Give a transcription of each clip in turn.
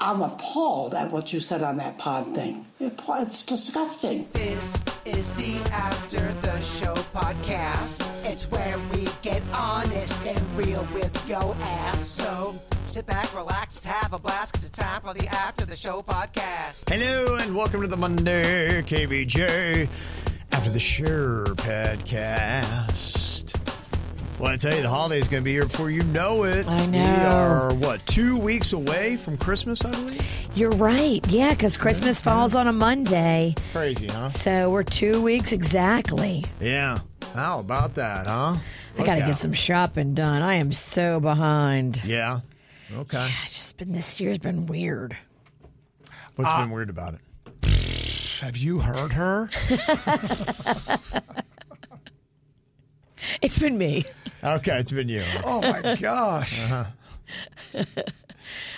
I'm appalled at what you said on that pod thing. It's disgusting. This is the After the Show podcast. It's where we get honest and real with yo ass. So sit back, relax, have a blast, cause it's time for the After the Show podcast. Hello and welcome to the Monday KVJ after the Show podcast. Well, I tell you, the holiday's going to be here before you know it. I know. We are what two weeks away from Christmas, I believe. You're right. Yeah, because Christmas falls on a Monday. Crazy, huh? So we're two weeks exactly. Yeah. How about that, huh? I got to get some shopping done. I am so behind. Yeah. Okay. It's just been this year's been weird. What's Uh, been weird about it? Have you heard her? It's been me. Okay, it's been you. Oh my gosh. Uh-huh.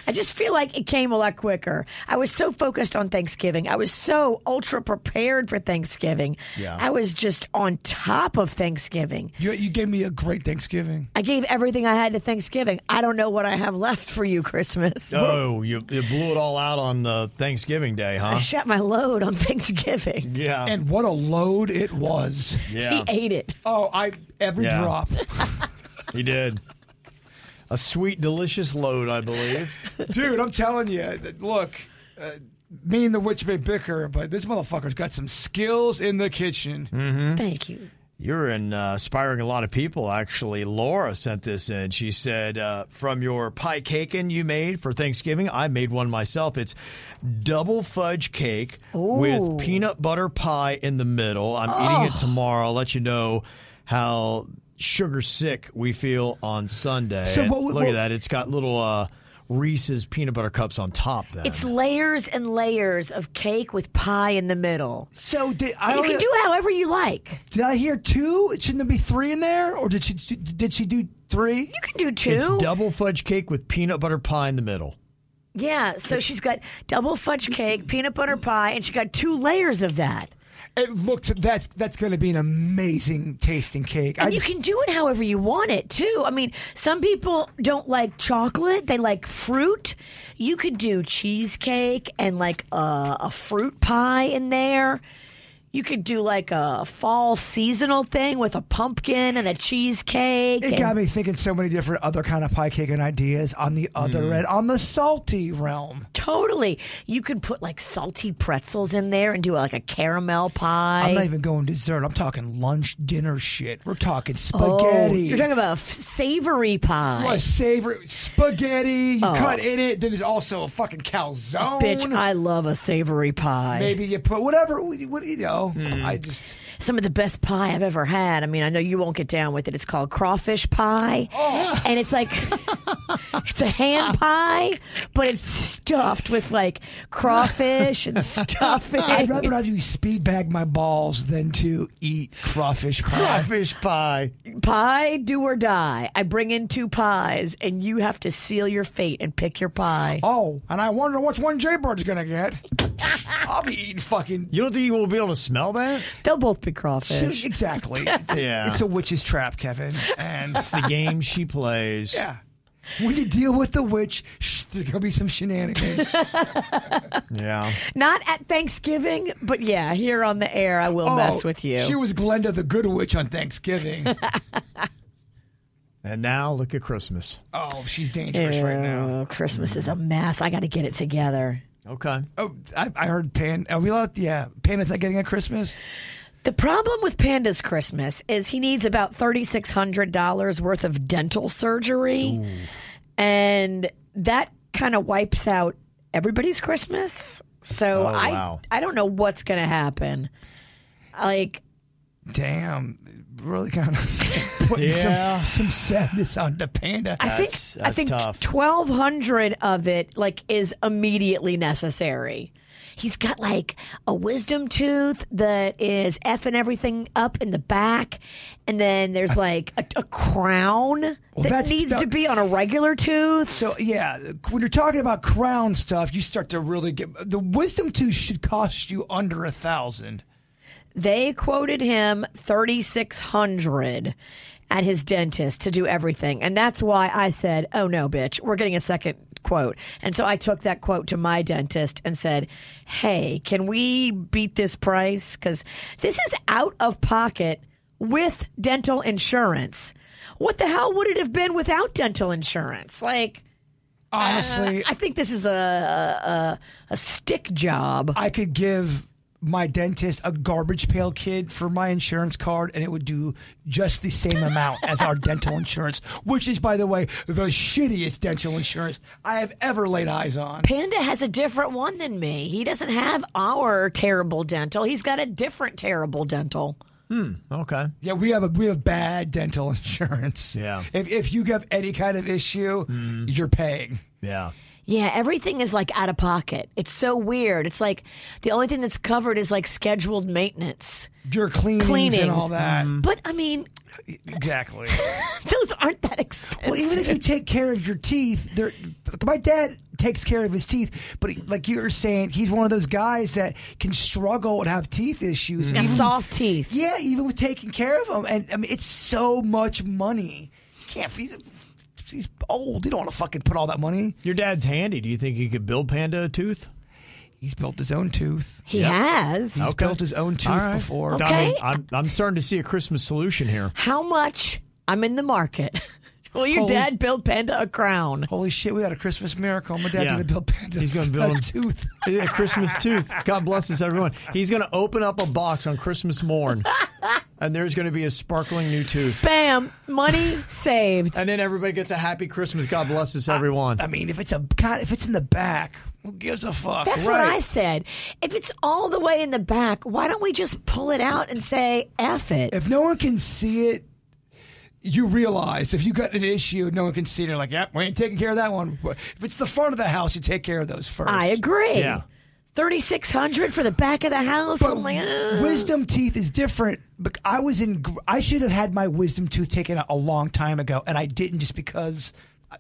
I just feel like it came a lot quicker. I was so focused on Thanksgiving. I was so ultra prepared for Thanksgiving. Yeah. I was just on top of Thanksgiving. You, you gave me a great Thanksgiving. I gave everything I had to Thanksgiving. I don't know what I have left for you, Christmas. Oh, you, you blew it all out on uh, Thanksgiving Day, huh? I huh? shut my load on Thanksgiving. Yeah. And what a load it was. yeah. He ate it. Oh, I every Yeah. drop. He did. A sweet, delicious load, I believe. Dude, I'm telling you, look, uh, me and the witch may bicker, but this motherfucker's got some skills in the kitchen. Mm-hmm. Thank you. You're in, uh, inspiring a lot of people, actually. Laura sent this in. She said, uh, from your piecaken you made for Thanksgiving, I made one myself. It's double fudge cake with peanut butter pie in the middle. I'm eating it tomorrow. I'll let you know how sugar sick we feel on Sunday. So what- Look what- at that. It's got little uh, Reese's peanut butter cups on top then. It's layers and layers of cake with pie in the middle. So did I You can do however you like. did I hear two? Shouldn't there be three in there, or did she did she do three? You can do two. It's double fudge cake with peanut butter pie in the middle. yeah, so she's got double fudge cake, peanut butter pie, and she got two layers of that. It looked that's that's going to be an amazing tasting cake. And I you just- can do it however you want it too. I mean, some people don't like chocolate; they like fruit. You could do cheesecake and like a, a fruit pie in there. You could do like a fall seasonal thing with a pumpkin and a cheesecake. It and- got me thinking so many different other kind of pie cake and ideas on the other Mm. end, on the salty realm. Totally. You could put like salty pretzels in there and do like a caramel pie. I'm not even going dessert. I'm talking lunch, dinner shit. We're talking Oh, spaghetti. you're talking about a f- savory pie. What savory spaghetti. You Oh. cut in it. Then there's also a fucking calzone. Bitch, I love a savory pie. Maybe you put whatever. What you know? Hmm. I just Some of the best pie I've ever had. I mean, I know you won't get down with it. It's called crawfish pie. Oh. And it's like, it's a ham pie, but it's stuffed with like crawfish and stuffing. I'd rather have you speed bag my balls than to eat crawfish pie. Fish pie. pie, do or die. I bring in two pies, and you have to seal your fate and pick your pie. Oh, and I wonder which one Jay Bird's gonna get. I'll be eating fucking. You don't think you will be able to smell that? They'll both be crawfish. Exactly. Yeah. It's a witch's trap, Kevin. And It's the game she plays. yeah. When you deal with the witch, sh- there's gonna be some shenanigans. Yeah. Not at Thanksgiving, but yeah, here on the air, I will oh, mess Oh, with you. She was Glenda the Good Witch on Thanksgiving. And now look at Christmas. oh, she's dangerous right now. Oh, Christmas is a mess. I got to get it together. Okay. Oh, I, I heard Pan. Are we allowed? Yeah, Panda's not getting a Christmas. The problem with Panda's Christmas is he needs about $3,600 worth of dental surgery. And that kind of wipes out everybody's Christmas. So Oh, I, wow. I don't know what's going to happen. Like, Damn, really kind of putting Yeah. some, some sadness on the panda. I think That's- I think tough. twelve hundred of it like is immediately necessary. He's got like a wisdom tooth that is effing everything up in the back, and then there's like a, a crown that needs that- to be on a regular tooth. So yeah, when you're talking about crown stuff, you start to really get the wisdom tooth should cost you under a thousand. They quoted him thirty six hundred at his dentist to do everything, and that's why I said, "Oh no, bitch, we're getting a second quote." And so I took that quote to my dentist and said, "Hey, can we beat this price? Because this is out of pocket with dental insurance. What the hell would it have been without dental insurance? Like." Honestly, I think this is a a, a, a stick job. I could give my dentist a garbage pail kid for my insurance card, and it would do just the same amount as our dental insurance, which is, by the way, the shittiest dental insurance I have ever laid eyes on. Panda has a different one than me. He doesn't have our terrible dental. He's got a different terrible dental. Hmm. Okay. Yeah, we have a we have bad dental insurance. Yeah. if if you have any kind of issue, you're paying. Yeah. Yeah, everything is like out of pocket. It's so weird. It's like the only thing that's covered is like scheduled maintenance. Your cleanings, Cleanings. and all that. Mm-hmm. But I mean, Exactly. those aren't that expensive. Well, even if you take care of your teeth, there. My dad takes care of his teeth, but he, like you were saying, he's one of those guys that can struggle and have teeth issues. got even- soft teeth. Yeah, even with taking care of them, and I mean, it's so much money. You can't. He's, he's old. You don't want to fucking put all that money. Your dad's handy. Do you think he could build Panda a tooth? He's built his own tooth. He has. He's built his own tooth All right. before. Okay. I I'm, I'm starting to see a Christmas solution here. How much? I'm in the market. Will your Holy- dad built Panda a crown? Holy shit, we got a Christmas miracle. My dad's Yeah. gonna build Panda. He's gonna a build him- tooth. A Christmas tooth. God bless us, everyone. He's going to open up a box on Christmas morn, and there's going to be a sparkling new tooth. Bam! Money saved. And then everybody gets a happy Christmas. God bless us, everyone. I mean, if it's a God, if it's in the back, who gives a fuck? That's what I said. If it's all the way in the back, why don't we just pull it out and say F it? if no one can see it, you realize if you got an issue, no one can see it. You're like, yep, we ain't taking care of that one. But If it's the front of the house, you take care of those first. I agree. Yeah. 3600 for the back of the house. But like, uh. wisdom teeth is different. But I was in. I should have had my wisdom tooth taken out a long time ago, and I didn't just because I,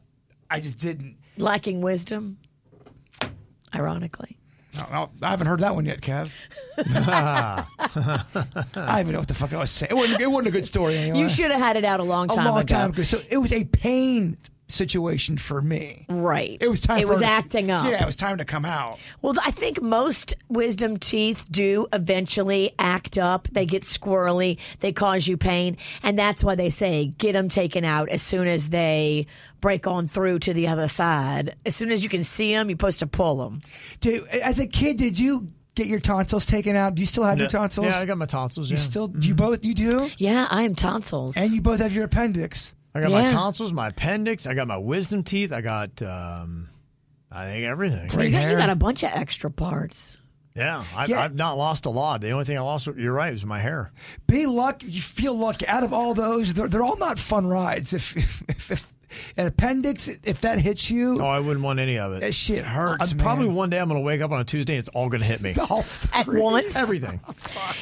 I just didn't. lacking wisdom. Ironically. No, no, I haven't heard that one yet, Kev. I don't even know what the fuck I was saying. It wasn't, it wasn't a good story anyway. You should have had it out a long time a long ago. time ago. So it was a pain situation for me. Right. It was time. It for was to- acting up. Yeah, it was time to come out. Well, I think most wisdom teeth do eventually act up. They get squirrely. They cause you pain. And that's why they say get them taken out as soon as they break on through to the other side. As soon as you can see them, you're supposed to pull them. Did, as a kid, did you get your tonsils taken out? Do you still have your tonsils? Yeah, I got my tonsils. You Yeah. still? You mm-hmm. both? You do? Yeah, I am tonsils. And you both have your appendix. I got my tonsils, my appendix. I got my wisdom teeth. I got, um, I think everything. you, got, you got a bunch of extra parts. Yeah, I, Yeah. I've not lost a lot. The only thing I lost, you're right, was my hair. Be lucky. You feel lucky. Out of all those, they're, they're all not fun rides. If, if, if, if an appendix, if that hits you, Oh, I wouldn't want any of it. that shit hurts. I'm man. probably one day I'm going to wake up on a Tuesday and it's all going to hit me. all At three. once? Everything.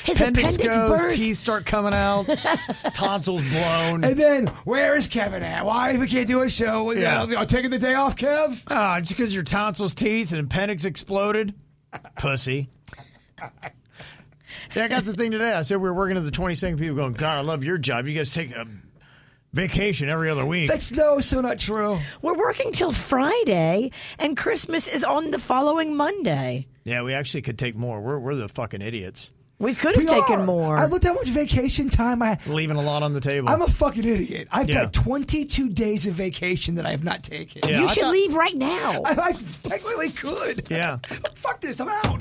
His Appendix appendix goes, burst. teeth start coming out, tonsils blown. And then, where is Kevin at? Why we can't do a show? We Yeah. got- taking the day off, Kev. Ah, just because your tonsils, teeth, and appendix exploded, pussy. yeah, I got the thing today. I said we were working as the 22nd people going, God, I love your job. You guys take a vacation every other week. That's no, so not true. We're working till Friday, and Christmas is on the following Monday. yeah, we actually could take more. We're, we're the fucking idiots. We could have We taken are. more. I looked how much vacation time I. Leaving a lot on the table. I'm a fucking idiot. I've Yeah. got 22 days of vacation that I have not taken. Yeah, you I should thought- leave right now. I, I technically could. Yeah. Fuck this. I'm out.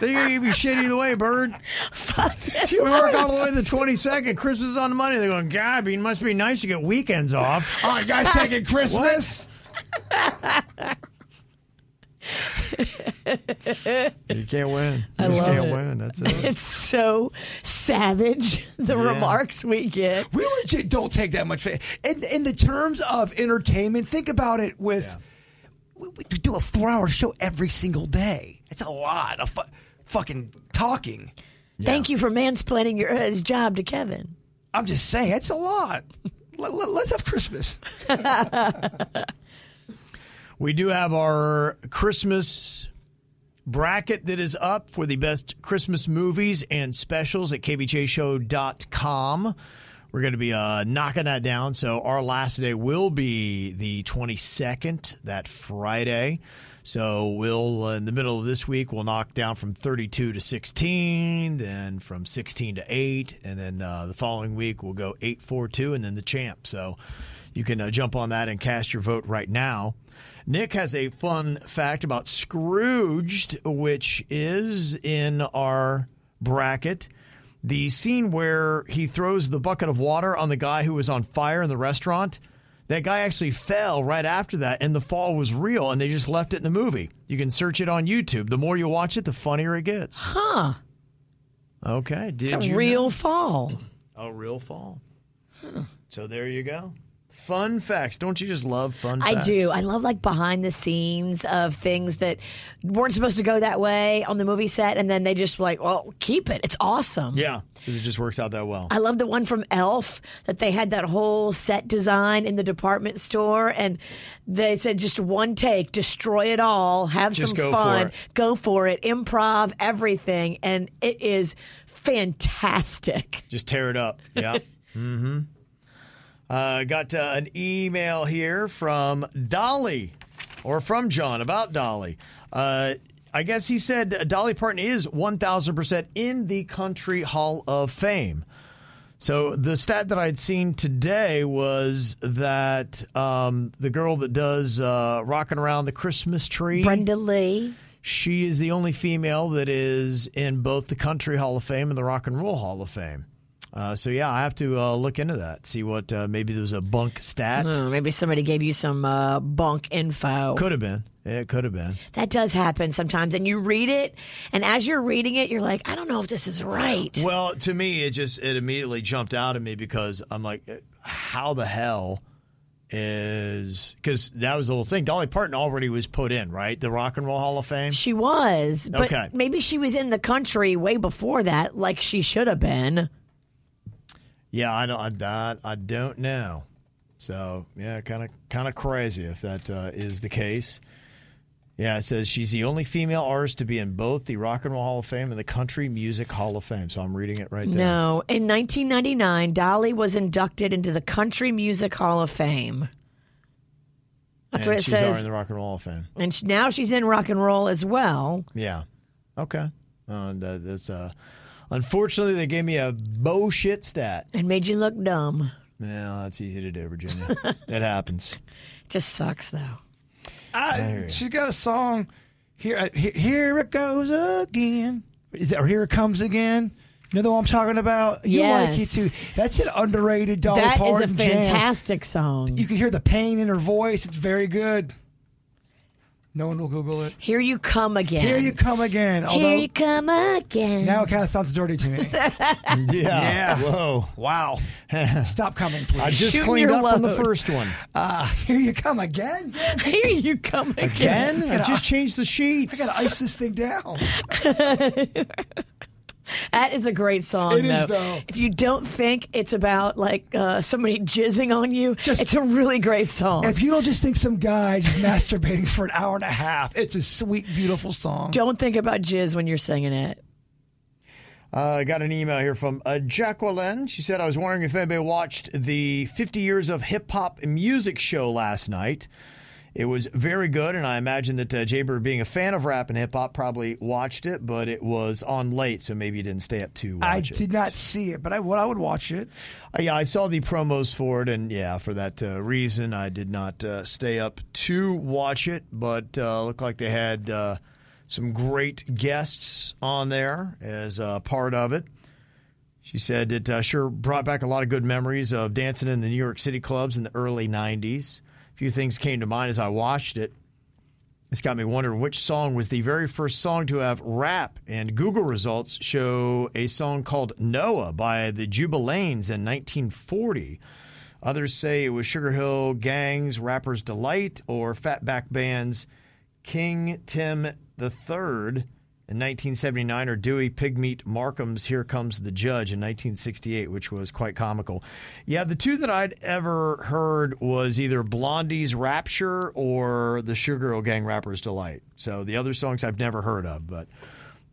They're going to give you shit either way, bird. Fuck this. We work all the way to the 22nd. Christmas is on the Monday. They're going, God, it must be nice to get weekends off. All right, guys, taking Christmas. You can't win. You I just love can't it. win. That's it. It's so savage, the Yeah. remarks we get. We legit don't take that much. fa- In in the terms of entertainment, think about it. With we, we do a four-hour show every single day. It's a lot of fu- fucking talking. Thank you for mansplaining your, his job to Kevin. I'm just saying, it's a lot. Let, let, let's have Christmas. We do have our Christmas bracket that is up for the best Christmas movies and specials at kvjshow.com. We're going to be uh, knocking that down. So our last day will be the 22nd, that Friday. So we'll, uh, in the middle of this week, we'll knock down from 32 to 16, then from 16 to 8, and then uh, the following week we'll go 8, 4, 2, and then the champ. So you can uh, jump on that and cast your vote right now. Nick has a fun fact about Scrooged, which is in our bracket. The scene where he throws the bucket of water on the guy who was on fire in the restaurant. That guy actually fell right after that, and the fall was real, and they just left it in the movie. You can search it on YouTube. The more you watch it, the funnier it gets. Huh. Okay. Did It's a you real know? fall. a real fall. So there you go. Fun facts. Don't you just love fun facts? I facts? do. I love like behind the scenes of things that weren't supposed to go that way on the movie set, and then they just like, well, keep it. It's awesome. Yeah, because it just works out that well. I love the one from Elf that they had that whole set design in the department store, and they said just one take, destroy it all, have Just some go fun, it. go for it, improv everything, and it is fantastic. Just tear it up. Yeah. mm-hmm. Uh, got uh, an email here from Dolly, or from John about Dolly. Uh, I guess he said Dolly Parton is 1,000% in the Country Hall of Fame. So the stat that I'd seen today was that um, the girl that does uh, "Rocking Around the Christmas Tree," Brenda Lee. she is the only female that is in both the Country Hall of Fame and the Rock and Roll Hall of Fame. Uh, so yeah, I have to uh, look into that. See what uh, maybe there was a bunk stat. Oh, maybe somebody gave you some uh, bunk info. Could have been. It could have been. That does happen sometimes, and you read it, and as you're reading it, you're like, I don't know if this is right. Well, to me, it just it immediately jumped out at me because I'm like, how the hell is because that was the whole thing. Dolly Parton already was put in, right? The Rock and Roll Hall of Fame. She was, but Okay. maybe she was in the country way before that, like she should have been. Yeah, I don't. I, that I don't know. So yeah, kind of kind of crazy if that uh, is the case. Yeah, it says she's the only female artist to be in both the Rock and Roll Hall of Fame and the Country Music Hall of Fame. So I'm reading it right there. No, in 1999, Dolly was inducted into the Country Music Hall of Fame. That's and what it she's says. in the Rock and Roll Hall of Fame. and sh- now she's in rock and roll as well. Yeah. Okay. And uh, that's uh, unfortunately they gave me a bullshit stat. And made you look dumb. Yeah, that's easy to do, Virginia. it happens. Just sucks though. I, she's got a song here. uh, Here, here it goes again. Is that, or here it comes again? You know the one I'm talking about? You like it Yes. too. That's an underrated Dolly That is Parton a jam. fantastic song. You can hear the pain in her voice. It's very good. No one will Google it. Here you come again. Here you come again. Although Here you come again. now it kind of sounds dirty to me. Yeah. Yeah. Whoa. wow. Stop coming, please. I just Shooting cleaned your up from the first one. uh, here you come again. Here you come again. Again? I just changed the sheets. I gotta ice this thing down. That is a great song. It is, though. though. If you don't think it's about like uh, somebody jizzing on you, Just- it's a really great song. If you don't just think some guy just masturbating for an hour and a half, it's a sweet, beautiful song. don't think about jizz when you're singing it. Uh, I got an email here from uh, Jacqueline. She said, I was wondering if anybody watched the 50 Years of Hip Hop Music show last night. It was very good, and I imagine that uh, Jaybird, being a fan of rap and hip hop, probably watched it, but it was on late, so maybe you didn't stay up to watch I it. did not see it, but I would. I would watch it. Uh, yeah, I saw the promos for it, and yeah, for that uh, reason, I did not uh, stay up to watch it. But uh, looked like they had uh, some great guests on there as uh, part of it. She said it uh, sure brought back a lot of good memories of dancing in the New York City clubs in the early '90s. A few things came to mind as I watched it. It's got me wondering which song was the very first song to have rap, and Google results show a song called Noah by the Jubalaires in 1940. Others say it was Sugar Hill Gang's Rapper's Delight or Fatback Band's King Tim III in 1979 or Dewey Pigmeat Markham's Here Comes the Judge in 1968, which was quite comical. Yeah, the two that I'd ever heard was either Blondie's Rapture or the Sugar Hill Gang Rapper's Delight. So the other songs I've never heard of, but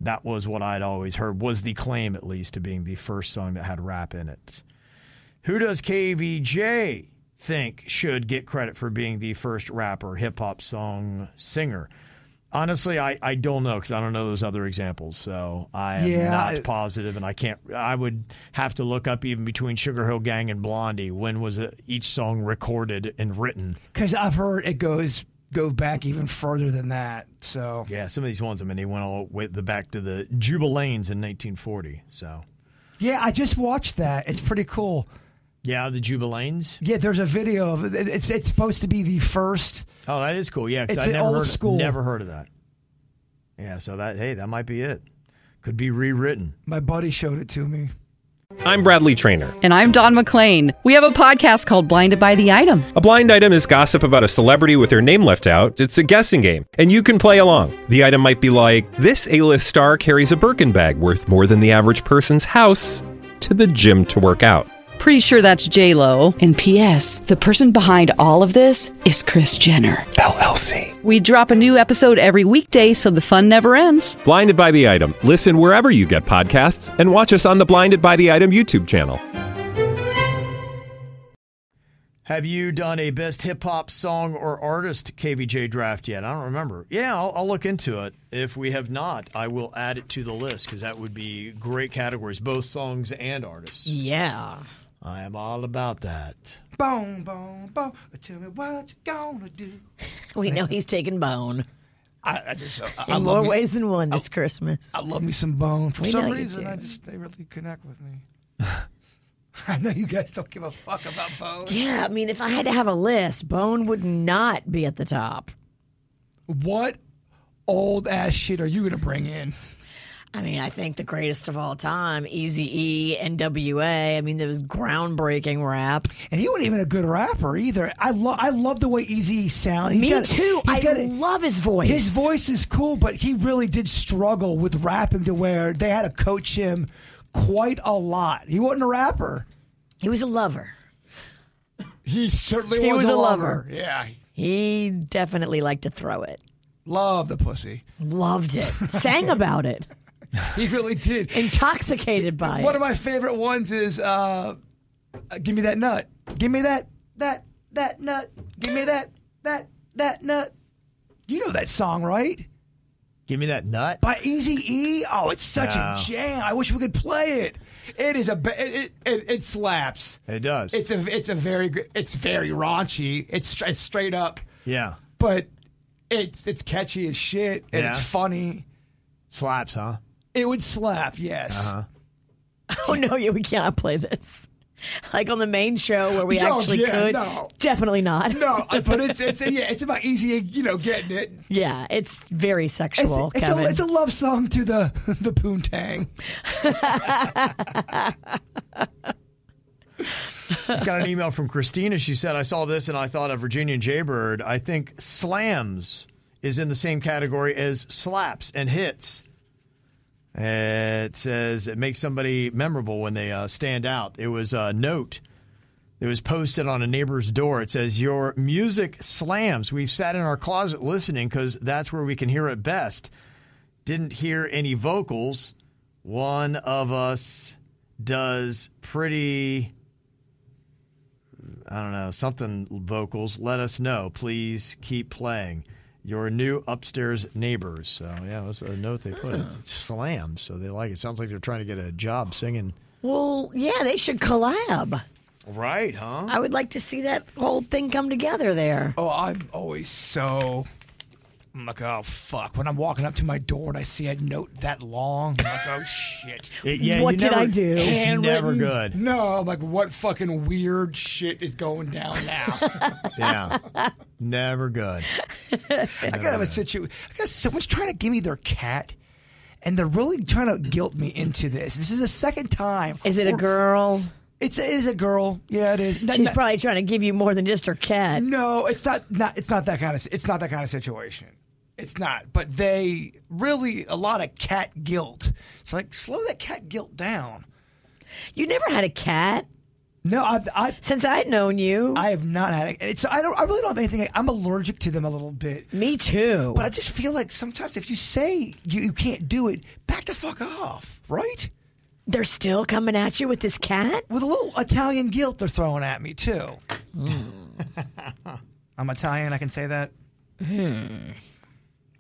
that was what I'd always heard, was the claim at least to being the first song that had rap in it. Who does KVJ think should get credit for being the first rapper, hip hop song singer? Honestly, I, I don't know because I don't know those other examples. So I am Yeah, not positive, and I can't. I would have to look up even between Sugar Hill Gang and Blondie when was it, each song recorded and written. Because I've heard it goes go back even further than that. So Yeah, some of these ones. I mean, they went all the way the back to the Jubalaires in 1940. So yeah, I just watched that. It's pretty cool. Yeah, the Jubalaires. Yeah, there's a video of it. It's it's supposed to be the first. Oh, that is cool. Yeah, It's because I never old heard, school. never heard of that. Yeah, so that hey, that might be it. Could be rewritten. My buddy showed it to me. I'm Bradley Trainer. And I'm Don McClain. We have a podcast called Blinded by the Item. A blind item is gossip about a celebrity with their name left out. It's a guessing game, and you can play along. The item might be like this: A-list star carries a Birkin bag worth more than the average person's house to the gym to work out. Pretty sure that's J Lo. And P.S. The person behind all of this is Kris Jenner. LLC. We drop a new episode every weekday, so the fun never ends. Blinded by the item. Listen wherever you get podcasts, and watch us on the Blinded by the Item YouTube channel. Have you done a best hip hop song or artist KVJ draft yet? I don't remember. Yeah, I'll, I'll look into it. If we have not, I will add it to the list because that would be great categories, both songs and artists. Yeah. I am all about that. Bone, bone, bone. Tell me what you're gonna do. We know he's taking bone I, I just I, I in love more me, ways than one this Christmas. I love me some bone. For We some reason. I just they really connect with me. I know you guys don't give a fuck about bone. Yeah, I mean, if I had to have a list, Bone would not be at the top. What old ass shit are you gonna bring in? I mean, I think the greatest of all time, Easy E, NWA. I mean, there was groundbreaking rap. And he wasn't even a good rapper either. I love I love the way Easy sounds. He's Me got- too. I got a- love his voice. His voice is cool, but he really did struggle with rapping to where they had to coach him quite a lot. He wasn't a rapper. He was a lover. He certainly He was, was a a lover. lover. Yeah. He definitely liked to throw it. Love the pussy. Loved it. Sang about it. He really did. Intoxicated by One it. of my favorite ones is uh, give me that nut. Give me that that that nut. Give me that that that nut. You know that song, right? Give me that nut. By Easy E. Oh, it's such No. a jam. I wish we could play it. It is a it it, it, it slaps. It does. It's a it's a very. It's very raunchy. It's, stra- it's straight up, yeah. but it's it's catchy as shit and it's funny. Slaps, huh? It would slap, yes. Uh-huh. Oh no, yeah, we cannot play this. Like on the main show where we Oh, actually yeah, could. no. Definitely not. No, but it's it's yeah, it's about easy, you know, getting it. Yeah, it's very It's, sexual, it's Kevin. a it's a love song to the the poontang. Got an email from Christina. She said, I saw this and I thought of Virginia Jaybird. I think slams is in the same category as slaps and hits. It says it makes somebody memorable when they uh, stand out. It was a note that was posted on a neighbor's door. It says, Your music slams. We've sat in our closet listening because that's where we can hear it best. Didn't hear any vocals. One of us does pretty I don't know, something vocals, let us know. Please keep playing. Your new upstairs neighbors. So, yeah, that's a note they put. It slams, so they like it. Sounds like they're trying to get a job singing. well, yeah, they should collab. Right, huh? I would like to see that whole thing come together there. Oh, I'm always so. I'm like, oh fuck! When I'm walking up to my door and I see a note that long, I'm like, oh shit. It- yeah, What did never- I do? It's never good. No, I'm like, what fucking weird shit is going down now? Yeah. never good. I gotta have a situation. I got someone's trying to give me their cat, and they're really trying to guilt me into this. This is the second time. Is it a girl? It's it is a girl. Yeah, it is. She's not- probably trying to give you more than just her cat. no, it's not. Not it's not that kind of. It's not that kind of situation. It's not. But they really a lot of cat guilt. It's like slow that cat guilt down. You never had a cat No, I I since I'd known you. I have not had it. It's I don't. I really don't have anything. I'm allergic to them a little bit. Me too. But I just feel like sometimes if you say you, you can't do it, back the fuck off, right? They're still coming at you with this cat? With a little Italian guilt they're throwing at me too. Hmm. I'm Italian. I can say that. Hmm.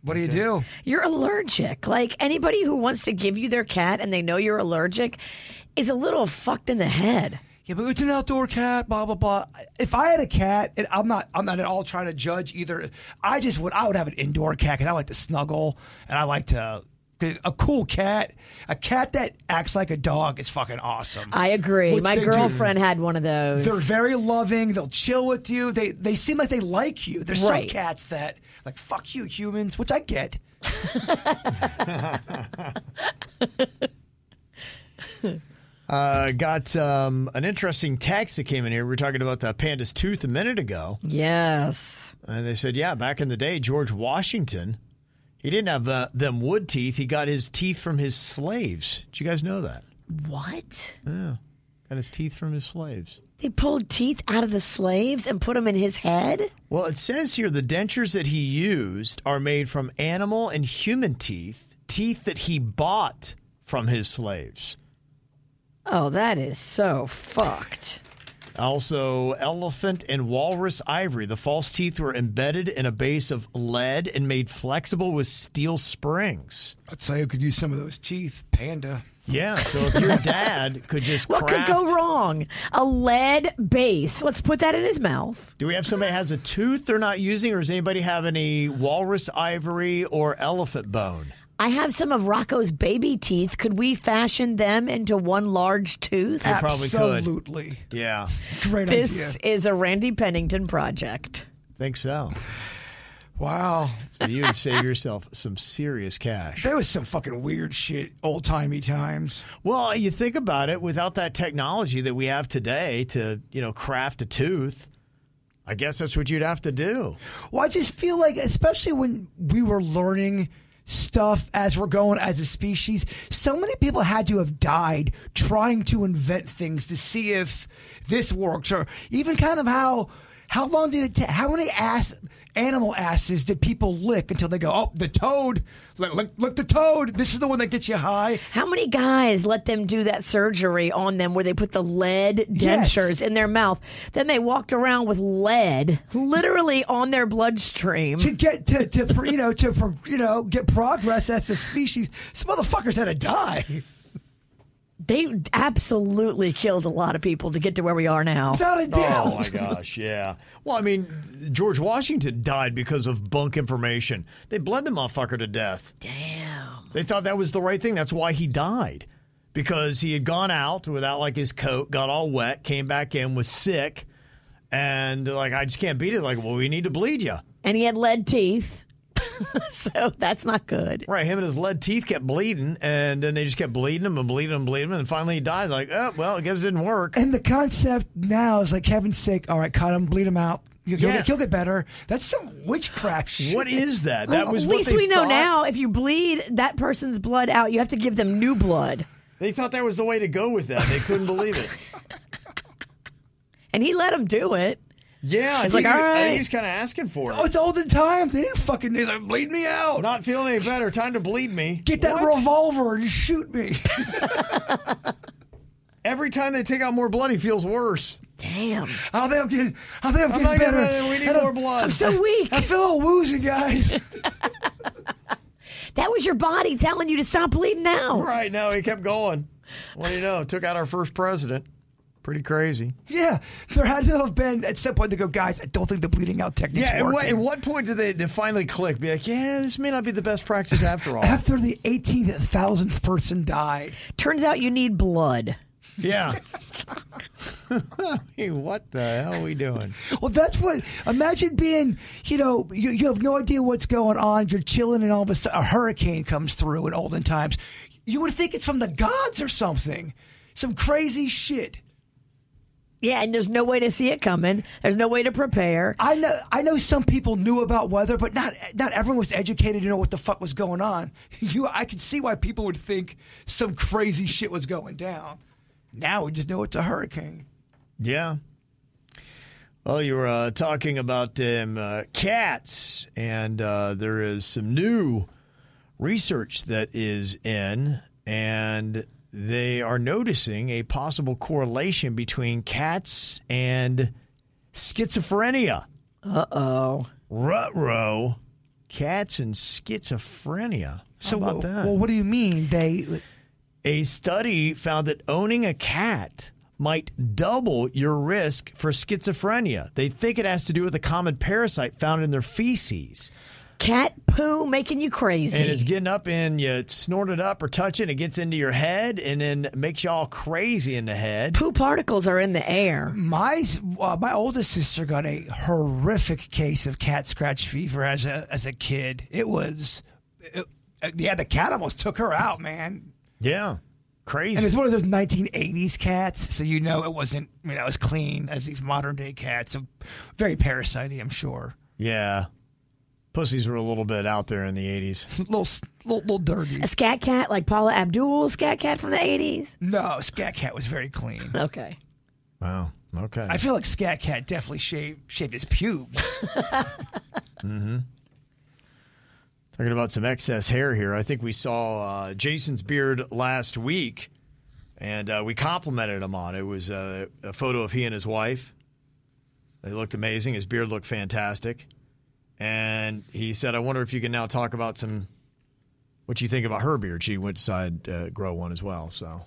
What do you do? You're allergic. Like anybody who wants to give you their cat and they know you're allergic is a little fucked in the head. Yeah, but it's an outdoor cat. Blah blah blah. If I had a cat, and I'm not, I'm not at all trying to judge either. I just would, I would have an indoor cat because I like to snuggle and I like to. A cool cat, a cat that acts like a dog is fucking awesome. I agree. Which My they do. girlfriend had one of those. They're very loving. They'll chill with you. They they seem like they like you. There's Right. some cats that like fuck you humans, which I get. Uh, got um, an interesting text that came in here. We were talking about the panda's tooth a minute ago. yes. And they said, yeah, back in the day, George Washington, he didn't have uh, them wood teeth. He got his teeth from his slaves. Did you guys know that? What? Yeah. Got his teeth from his slaves. They pulled teeth out of the slaves and put them in his head? Well, it says here the dentures that he used are made from animal and human teeth, teeth that he bought from his slaves. Oh, that is so fucked. Also, elephant and walrus ivory. The false teeth were embedded in a base of lead and made flexible with steel springs. I'd say I could use some of those teeth, panda. Yeah, so if your dad could just What craft, could go wrong? A lead base. Let's put that in his mouth. Do we have somebody that has a tooth they're not using, or does anybody have any walrus ivory or elephant bone? I have some of Rocco's baby teeth. Could we fashion them into one large tooth? They probably could. Absolutely. Yeah, Great This idea. is a Randy Pennington project. think so. Wow. So you would save yourself some serious cash. There was some fucking weird shit, old timey times. Well, you think about it, without that technology that we have today to, you know, craft a tooth, I guess that's what you'd have to do. Well, I just feel like, especially when we were learning stuff as we're going as a species, so many people had to have died trying to invent things to see if this works, or even kind of how. How long did it take? How many ass animal asses did people lick until they go, oh, the toad, look, look, look the toad. This is the one that gets you high. How many guys let them do that surgery on them where they put the lead Yes. dentures in their mouth? Then they walked around with lead literally on their bloodstream. to get to, to for, you know to for, you know get progress as a species. Some motherfuckers had to die. They absolutely killed a lot of people to get to where we are now. Without a oh, doubt. Oh my gosh, yeah. Well, I mean, George Washington died because of bunk information. They bled the motherfucker to death. Damn. They thought that was the right thing. That's why he died. Because he had gone out without like his coat, got all wet, came back in, was sick, and like I just can't beat it. Like, well, we need to bleed you. And he had lead teeth. so that's not good. Right, him and his lead teeth kept bleeding, and then they just kept bleeding him and bleeding him and bleeding him, and finally he died. Like, oh, well, I guess it didn't work. And the concept now is like heaven's sake. All right, cut him, bleed him out. You'll, you'll Yeah. get, you'll get better. That's some witchcraft shit. What is that? That Well, was at what least they we know thought. now if you bleed that person's blood out, you have to give them new blood. They thought that was the way to go with that. They couldn't believe it. And he let him do it. Yeah, He's like, all he- I think. He's kind of asking for it. Oh, it's olden times. They didn't fucking they like, bleed me out. Not feeling any better. Time to bleed me. Get that What? revolver and shoot me. Every time they take out more blood, he feels worse. Damn. I think I'm getting. I think I'm, I'm getting better. We need more blood. I'm so weak. I feel a little woozy, guys. That was your body telling you to stop bleeding out. Right now, he kept going. What do you know? Took out our first president. Pretty crazy. yeah, there had to have been at some point they go, guys. I don't think the bleeding out technique. Yeah. At what, at what point did they, they finally click? Be like, yeah, this may not be the best practice after all. After the 18th thousandth person died. Turns out you need blood. Yeah. hey, what the hell are we doing? Well, that's what. Imagine being, you know, you, you have no idea what's going on. You're chilling, and all of a sudden a hurricane comes through in olden times. You would think it's from the gods or something. Some crazy shit. Yeah, and there's no way to see it coming. There's no way to prepare. I know. I know some people knew about weather, but not not everyone was educated to know what the fuck was going on. You, I could see why people would think some crazy shit was going down. Now we just know it's a hurricane. Yeah. Well, you were uh, talking about um, uh, cats, and uh, there is some new research that is in, and they are noticing a possible correlation between cats and schizophrenia. Uh oh. Rutro, cats and schizophrenia. How about that? well, what do you mean they? A study found that owning a cat might double your risk for schizophrenia. They think it has to do with a common parasite found in their feces. Cat poo making you crazy. And it's getting up and you snort it up or touch it, and it gets into your head and then makes you all crazy in the head. poo particles are in the air. My uh, my oldest sister got a horrific case of cat scratch fever as a as a kid. It was, it, yeah, the cat almost took her out, man. Yeah. Crazy. And it's one of those 1980s cats, so you know it wasn't, you know, as clean as these modern day cats. So very parasitey, I'm sure. yeah. Pussies were a little bit out there in the 80s. A little, little, little dirty. A Skat Kat like Paula Abdul scat cat from the 80s. No, Skat Kat was very clean. Okay. Wow. Okay. I feel like Skat Kat definitely shaved shaved his pubes. Mm-hmm. Talking about some excess hair here. I think we saw uh, Jason's beard last week, and uh, we complimented him on it. It was uh, a photo of he and his wife. They looked amazing. His beard looked fantastic. And he said, I wonder if you can now talk about some what you think about her beard. She went to decide to uh, grow one as well. So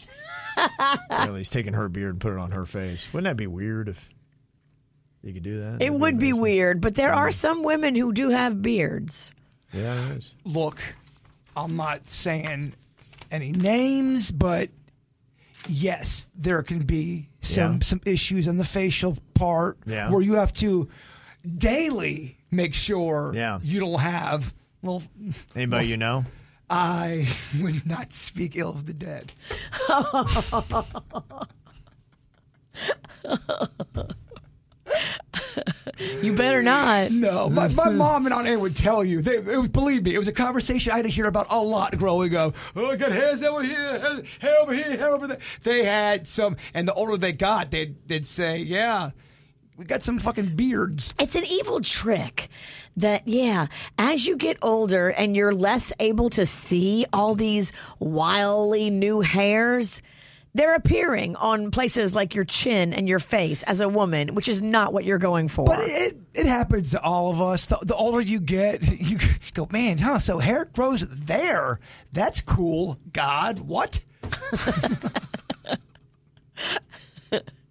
really, he's taking her beard and put it on her face. Wouldn't that be weird if you could do that? It That'd would be amazing. weird, but there are mm. some women who do have beards. Yeah, it is. Look, I'm not saying any names, but yes, there can be some Yeah. some issues on the facial part Yeah. where you have to daily make sure Yeah. you don't have. Well, Anybody you know? I would not speak ill of the dead. You better not. No, my, my mom and Aunt Ann would tell you. They, it was, believe me, it was a conversation I had to hear about a lot growing up. Oh, I got hairs over here, hair, hair over here, hair over there. They had some, and the older they got, they'd, they'd say, yeah, we got some fucking beards. It's an evil trick that, yeah, as you get older and you're less able to see all these wildly new hairs, they're appearing on places like your chin and your face as a woman, which is not what you're going for. But it, it happens to all of us. The, the older you get, you go, man, huh? So hair grows there. That's cool. God, what?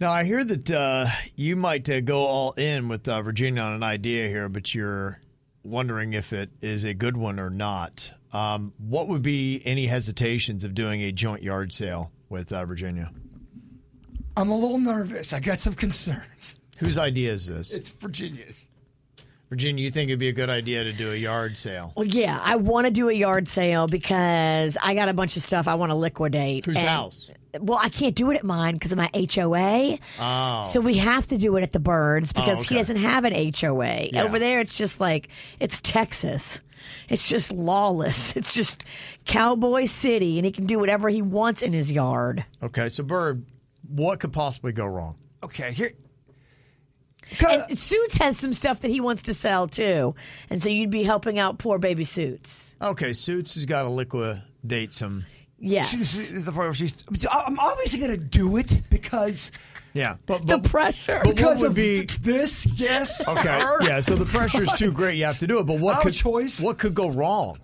Now I hear that uh, you might uh, go all in with uh, Virginia on an idea here, but you're wondering if it is a good one or not. Um, what would be any hesitations of doing a joint yard sale with uh, Virginia? I'm a little nervous. I got some concerns. Whose idea is this? It's Virginia's. Virginia, you think it'd be a good idea to do a yard sale? Well, yeah, I want to do a yard sale because I got a bunch of stuff I want to liquidate. Whose And- house? Well, I can't do it at mine because of my HOA. Oh. So we have to do it at the Birds because oh, he okay. doesn't have an HOA. Yeah. Over there, it's just like, it's Texas. It's just lawless. It's just cowboy city, and he can do whatever he wants in his yard. Okay, so Bird, what could possibly go wrong? Okay, here. And Suits has some stuff that he wants to sell too, and so you'd be helping out poor baby Suits. Okay, Suits has got to liquidate some. Yes. She's, this is the part where she's. I'm obviously going to do it because Yeah, but, the pressure. but because would of be th- this. Yes. okay? Yeah, so the pressure's too great. You have to do it. But what Our could choice. What could go wrong?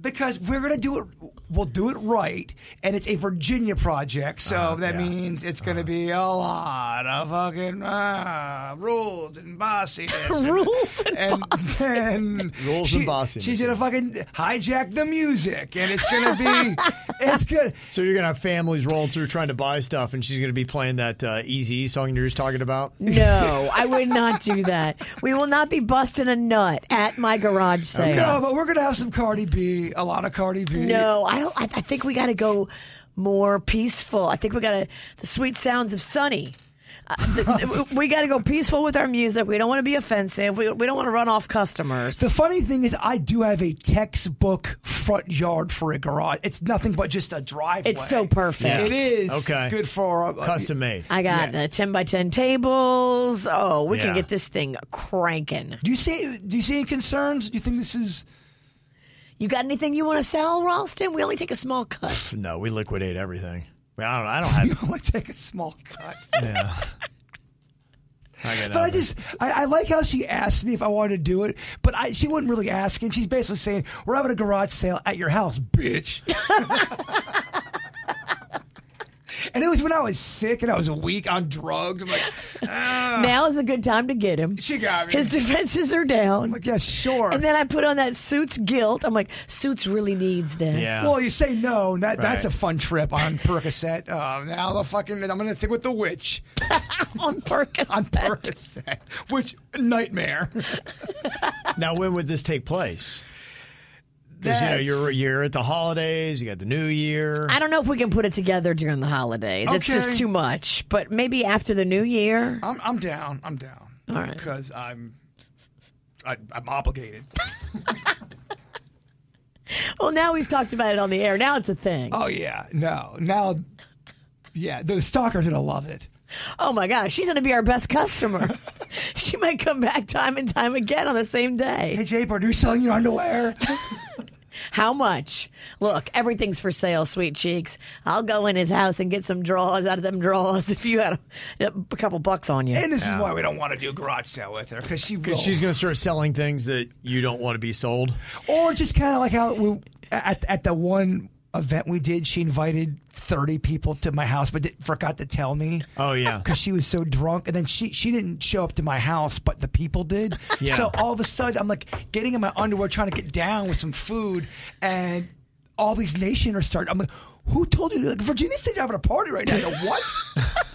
Because we're going to do it. We'll do it right, and it's a Virginia project, so Uh, that yeah. means it's going to be a lot of fucking uh, rules and bossiness. Rules and and then Rules she, and bossiness, She's gonna fucking hijack the music, and it's gonna be it's good. So you're gonna have families rolling through trying to buy stuff, and she's gonna be playing that uh, Eazy song you're just talking about. No, I would not do that. We will not be busting a nut at my garage sale. No, but we're gonna have some Cardi B, a lot of Cardi B. No, I don't. I, I think we got to go more peaceful. I think we got to the sweet sounds of Sunny. Uh, the- we got to go peaceful with our music. We don't want to be offensive. We, we don't want to run off customers. The funny thing is, I do have a textbook front yard for a garage. It's nothing but just a driveway. It's so perfect. It is Okay. good for uh, Custom made. I got Yeah. uh, ten by ten tables. Oh, we Yeah. can get this thing cranking. Do you see? Do you see any concerns? Do you think this is? You got anything you want to sell, Ralston? We only take a small cut. No, we liquidate everything. I don't. I don't have. You only take a small cut. yeah. I But I just, I, I like how she asked me if I wanted to do it, but I, she wasn't really asking. She's basically saying, "We're having a garage sale at your house, bitch." And it was when I was sick and I was weak on drugs. I'm like, ah. now is a good time to get him. She got me. His defenses are down. I'm like, yeah, sure. And then I put on that Suits guilt. I'm like, Suits really needs this. Yeah. well, you say no, and that, that's a fun trip on Percocet. Oh, now the fucking, I'm going to think with the witch on Percocet. on Percocet, which nightmare. now, when would this take place? Because you know you're you're at the holidays. You got the New Year. I don't know if we can put it together during the holidays. It's Okay. just too much. But maybe after the new year. I'm, I'm down. I'm down. All right. Because I'm, I, I'm obligated. Well, now we've talked about it on the air. Now it's a thing. Oh yeah, no, now, yeah, the stalkers are gonna love it. Oh my gosh, she's going to be our best customer. she might come back time and time again on the same day. Hey, Jay, are you selling your underwear? How much? Look, everything's for sale, sweet cheeks. I'll go in his house and get some draws out of them draws if you had a, a couple bucks on you. and this is why we don't want to do a garage sale with her because she will. Because she's going to start selling things that you don't want to be sold. or just kind of like how we, at at the one event we did, she invited thirty people to my house, but did, forgot to tell me. Oh yeah. because she was so drunk, and then she she didn't show up to my house, but the people did. Yeah. So all of a sudden, I'm like getting in my underwear, trying to get down with some food, and all these nation are starting. I'm like, who told you? Like Virginia said you're having a party right now. what?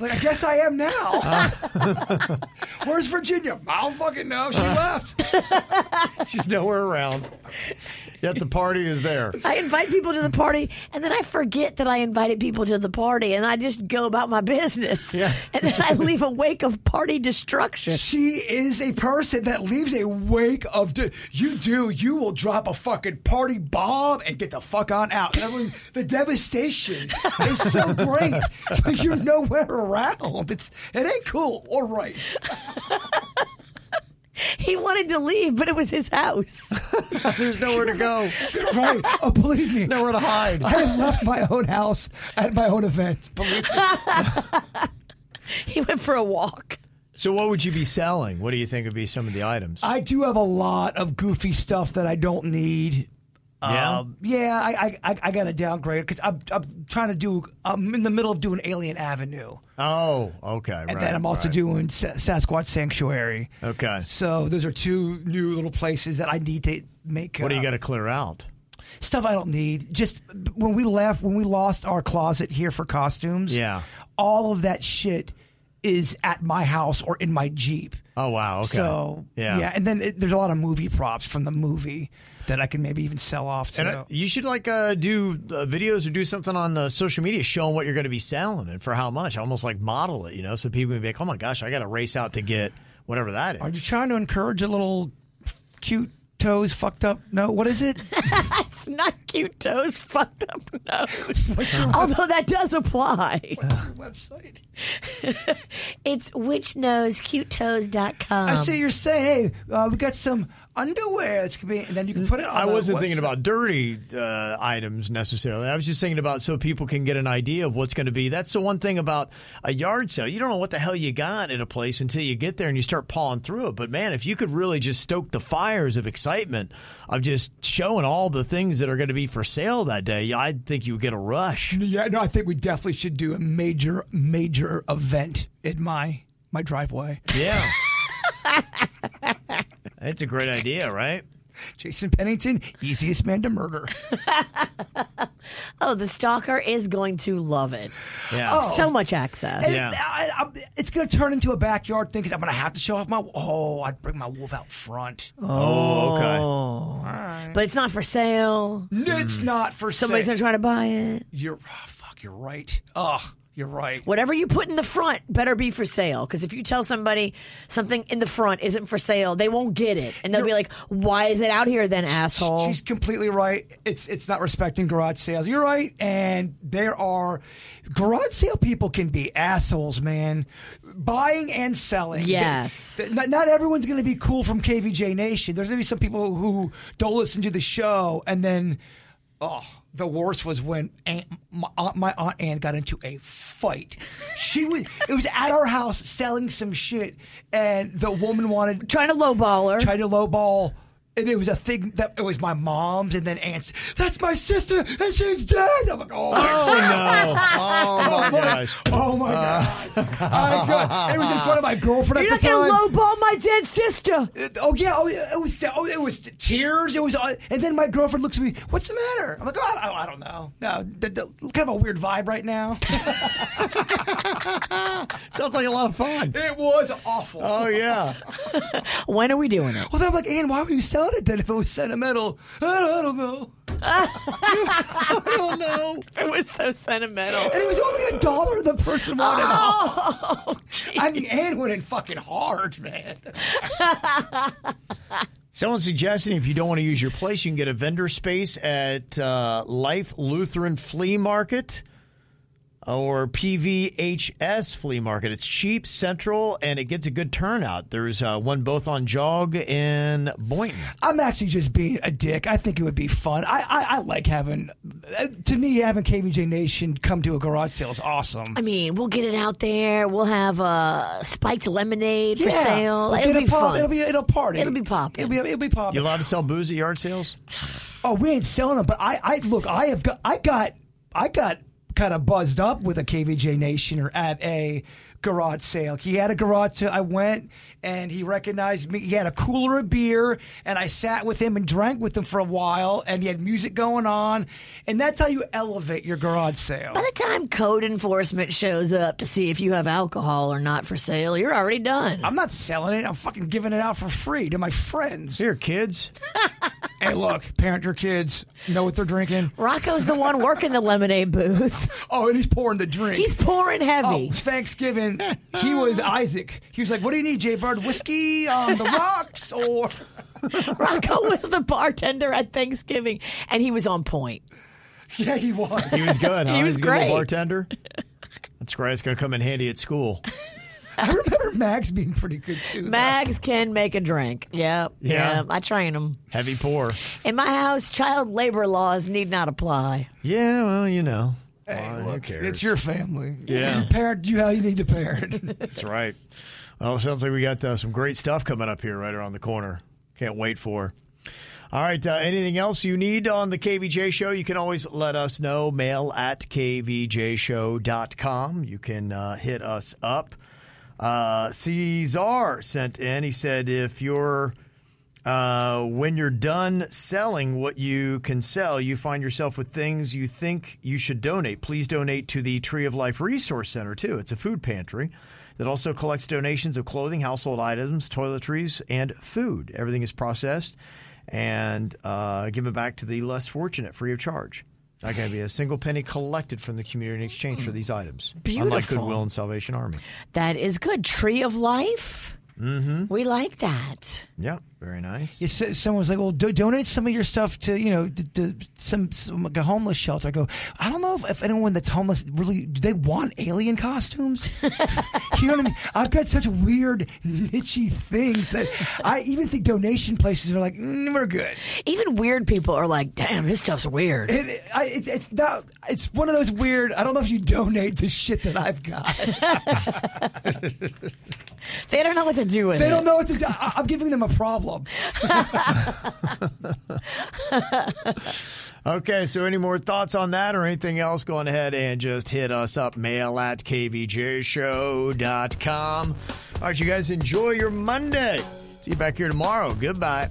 like I guess I am now. Ah. Where's Virginia? I don't fucking know. She left. She's nowhere around. Yet the party is there. I invite people to the party, and then I forget that I invited people to the party, and I just go about my business. Yeah. And then I leave a wake of party destruction. She is a person that leaves a wake of. De- you do. You will drop a fucking party bomb and get the fuck on out. And the devastation is so great. You're nowhere around. It's it ain't cool or right. He wanted to leave, but it was his house. There's nowhere to go. Right? Oh, believe me. Nowhere to hide. I have left my own house at my own event. Believe me. he went for a walk. So what would you be selling? What do you think would be some of the items? I do have a lot of goofy stuff that I don't need. Yeah. Um, yeah, I I, I, got to downgrade because I'm, I'm trying to do. I'm in the middle of doing Alien Avenue, oh, okay. and right, then I'm also right. doing Sa- Sasquatch Sanctuary. Okay. So those are two new little places that I need to make. What do you uh, got to clear out? Stuff I don't need. Just when we left, when we lost our closet here for costumes. Yeah. All of that shit is at my house or in my Jeep. Oh wow. Okay. So yeah. yeah, and then it, there's a lot of movie props from the movie that I can maybe even sell off to. And uh, you should like uh, do uh, videos or do something on uh, social media showing what you're going to be selling and for how much. Almost like model it, you know, so people can be like, "Oh my gosh, I got to race out to get whatever that is." Are you trying to encourage a little cute toes fucked up? No, what is it? It's not cute toes, fucked up nose. Although that does apply. website. It's whichknowscutetoes.com. I see you're saying, hey, uh, we got some underwear that's gonna be, and then you can put it on. I wasn't thinking about dirty uh, items necessarily. I was just thinking about so people can get an idea of what's going to be. That's the one thing about a yard sale. You don't know what the hell you got at a place until you get there and you start pawing through it. But man, if you could really just stoke the fires of excitement of just showing all the things that are going to be for sale that day, I think you would get a rush. Yeah, no, I think we definitely should do a major, major event in my my driveway. Yeah. It's a great idea, right? Jason Pennington, easiest man to murder. Oh, the stalker is going to love it. Yeah. Oh. So much access. And Yeah. it- I- I- it's going to turn into a backyard thing because I'm going to have to show off my. Oh, I'd bring my wolf out front. Oh, okay. Oh. But it's not for sale. It's hmm. not for Somebody's sale. going to try to buy it. You're oh, fuck. You're right. Oh, you're right. Whatever you put in the front better be for sale. Because if you tell somebody something in the front isn't for sale, they won't get it. And they'll be like, why is it out here then, asshole? She's completely right. It's it's not respecting garage sales. You're right, and there are garage sale people can be assholes, man. Buying and selling. Yes. Th- Not, not everyone's going to be cool from KVJ Nation. There's going to be some people who don't listen to the show, and then. Oh, the worst was when aunt, my, aunt, my aunt Ann got into a fight. She was it was at our house selling some shit, and the woman wanted trying to lowball her. Trying to lowball. And it was a thing that it was my mom's, and then aunt's. That's my sister, and she's dead. I'm like, oh, my Oh no! Oh my God. gosh! Oh my god! I got, it was in front of my girlfriend You're at not the going time. to lowball my dead sister. Oh yeah, oh, it was oh, it was tears. It was, uh, and then my girlfriend looks at me. What's the matter? I'm like, oh, I, I don't know. No, the, the, kind of a weird vibe right now. Sounds like a lot of fun. it was awful. Oh yeah. When are we doing it? Well, then I'm like, Ann, why were you selling it then if it was sentimental? I don't, I don't know. No! It was so sentimental. And it was only a dollar the person wanted. Oh, I mean, Ann went in fucking hard, man. Someone suggesting if you don't want to use your place, you can get a vendor space at uh, Life Lutheran Flea Market or PVHS Flea Market. It's cheap, central, and it gets a good turnout. There's uh, one both on Jog in Boynton. I'm actually just being a dick. I think it would be fun. I, I, I like having, uh, to me, having KVJ Nation come to a garage sale is awesome. I mean, we'll get it out there. We'll have uh, spiked lemonade for Yeah. sale. We'll it'll be a pop- fun. It'll be it'll party. It'll be popping. It'll be it'll be popping. You allowed to sell booze at yard sales? Oh, we ain't selling them, but I, I look, I have got, I got, I got kind of buzzed up with a KVJ Nation or at a garage sale. He had a garage sale. I went and he recognized me. He had a cooler of beer, and I sat with him and drank with him for a while, and he had music going on, and that's how you elevate your garage sale. By the time code enforcement shows up to see if you have alcohol or not for sale, you're already done. I'm not selling it. I'm fucking giving it out for free to my friends. Here, kids. Hey, look, parent your kids. Know what they're drinking. Rocco's the one working the lemonade booth. Oh, and he's pouring the drink. He's pouring heavy. Oh, Thanksgiving, he was Isaac. He was like, "What do you need, Jay Bird? Whiskey on the rocks, or Rocco was the bartender at Thanksgiving, and he was on point. yeah, he was." He was good, huh? He was He's a good little great. bartender. That's great. It's going to come in handy at school. I remember Mags being pretty good too. though. Mags can make a drink. Yep. Yeah. Yeah. I train them. Heavy pour. In my house, child labor laws need not apply. Yeah, well, you know. Hey, Well, who look, cares? it's your family. Yeah. You parent you how you need to parent. That's right. Well, it sounds like we got uh, some great stuff coming up here right around the corner. Can't wait for. All right. Uh, anything else you need on the KVJ show, you can always let us know. Mail at kvjshow.com. You can uh, hit us up. Uh, Cesar sent in. He said, if you're. Uh, when you're done selling what you can sell, you find yourself with things you think you should donate. Please donate to the Tree of Life Resource Center, too. It's a food pantry that also collects donations of clothing, household items, toiletries, and food. Everything is processed and uh, given back to the less fortunate free of charge. Not going to be a single penny collected from the community in exchange for these items. Unlike Beautiful. Goodwill and Salvation Army. That is good. Tree of life. Mm-hmm. We like that. Yeah, very nice. You said, someone was like, "Well, do, donate some of your stuff to you know to, to some, some like a homeless shelter." I go, I don't know if, if anyone that's homeless really do they want alien costumes. you know what I mean? I've got such weird nichey things that I even think donation places are like, mm, "We're good." Even weird people are like, damn, this stuff's weird. It, it, I, it's it's not. It's one of those weird. I don't know if you donate the shit that I've got. They don't know what to do with They it. don't know what to do. I, I'm giving them a problem. Okay, so any more thoughts on that or anything else, go ahead and just hit us up, mail at kvjshow.com. All right, you guys enjoy your Monday. See you back here tomorrow. Goodbye.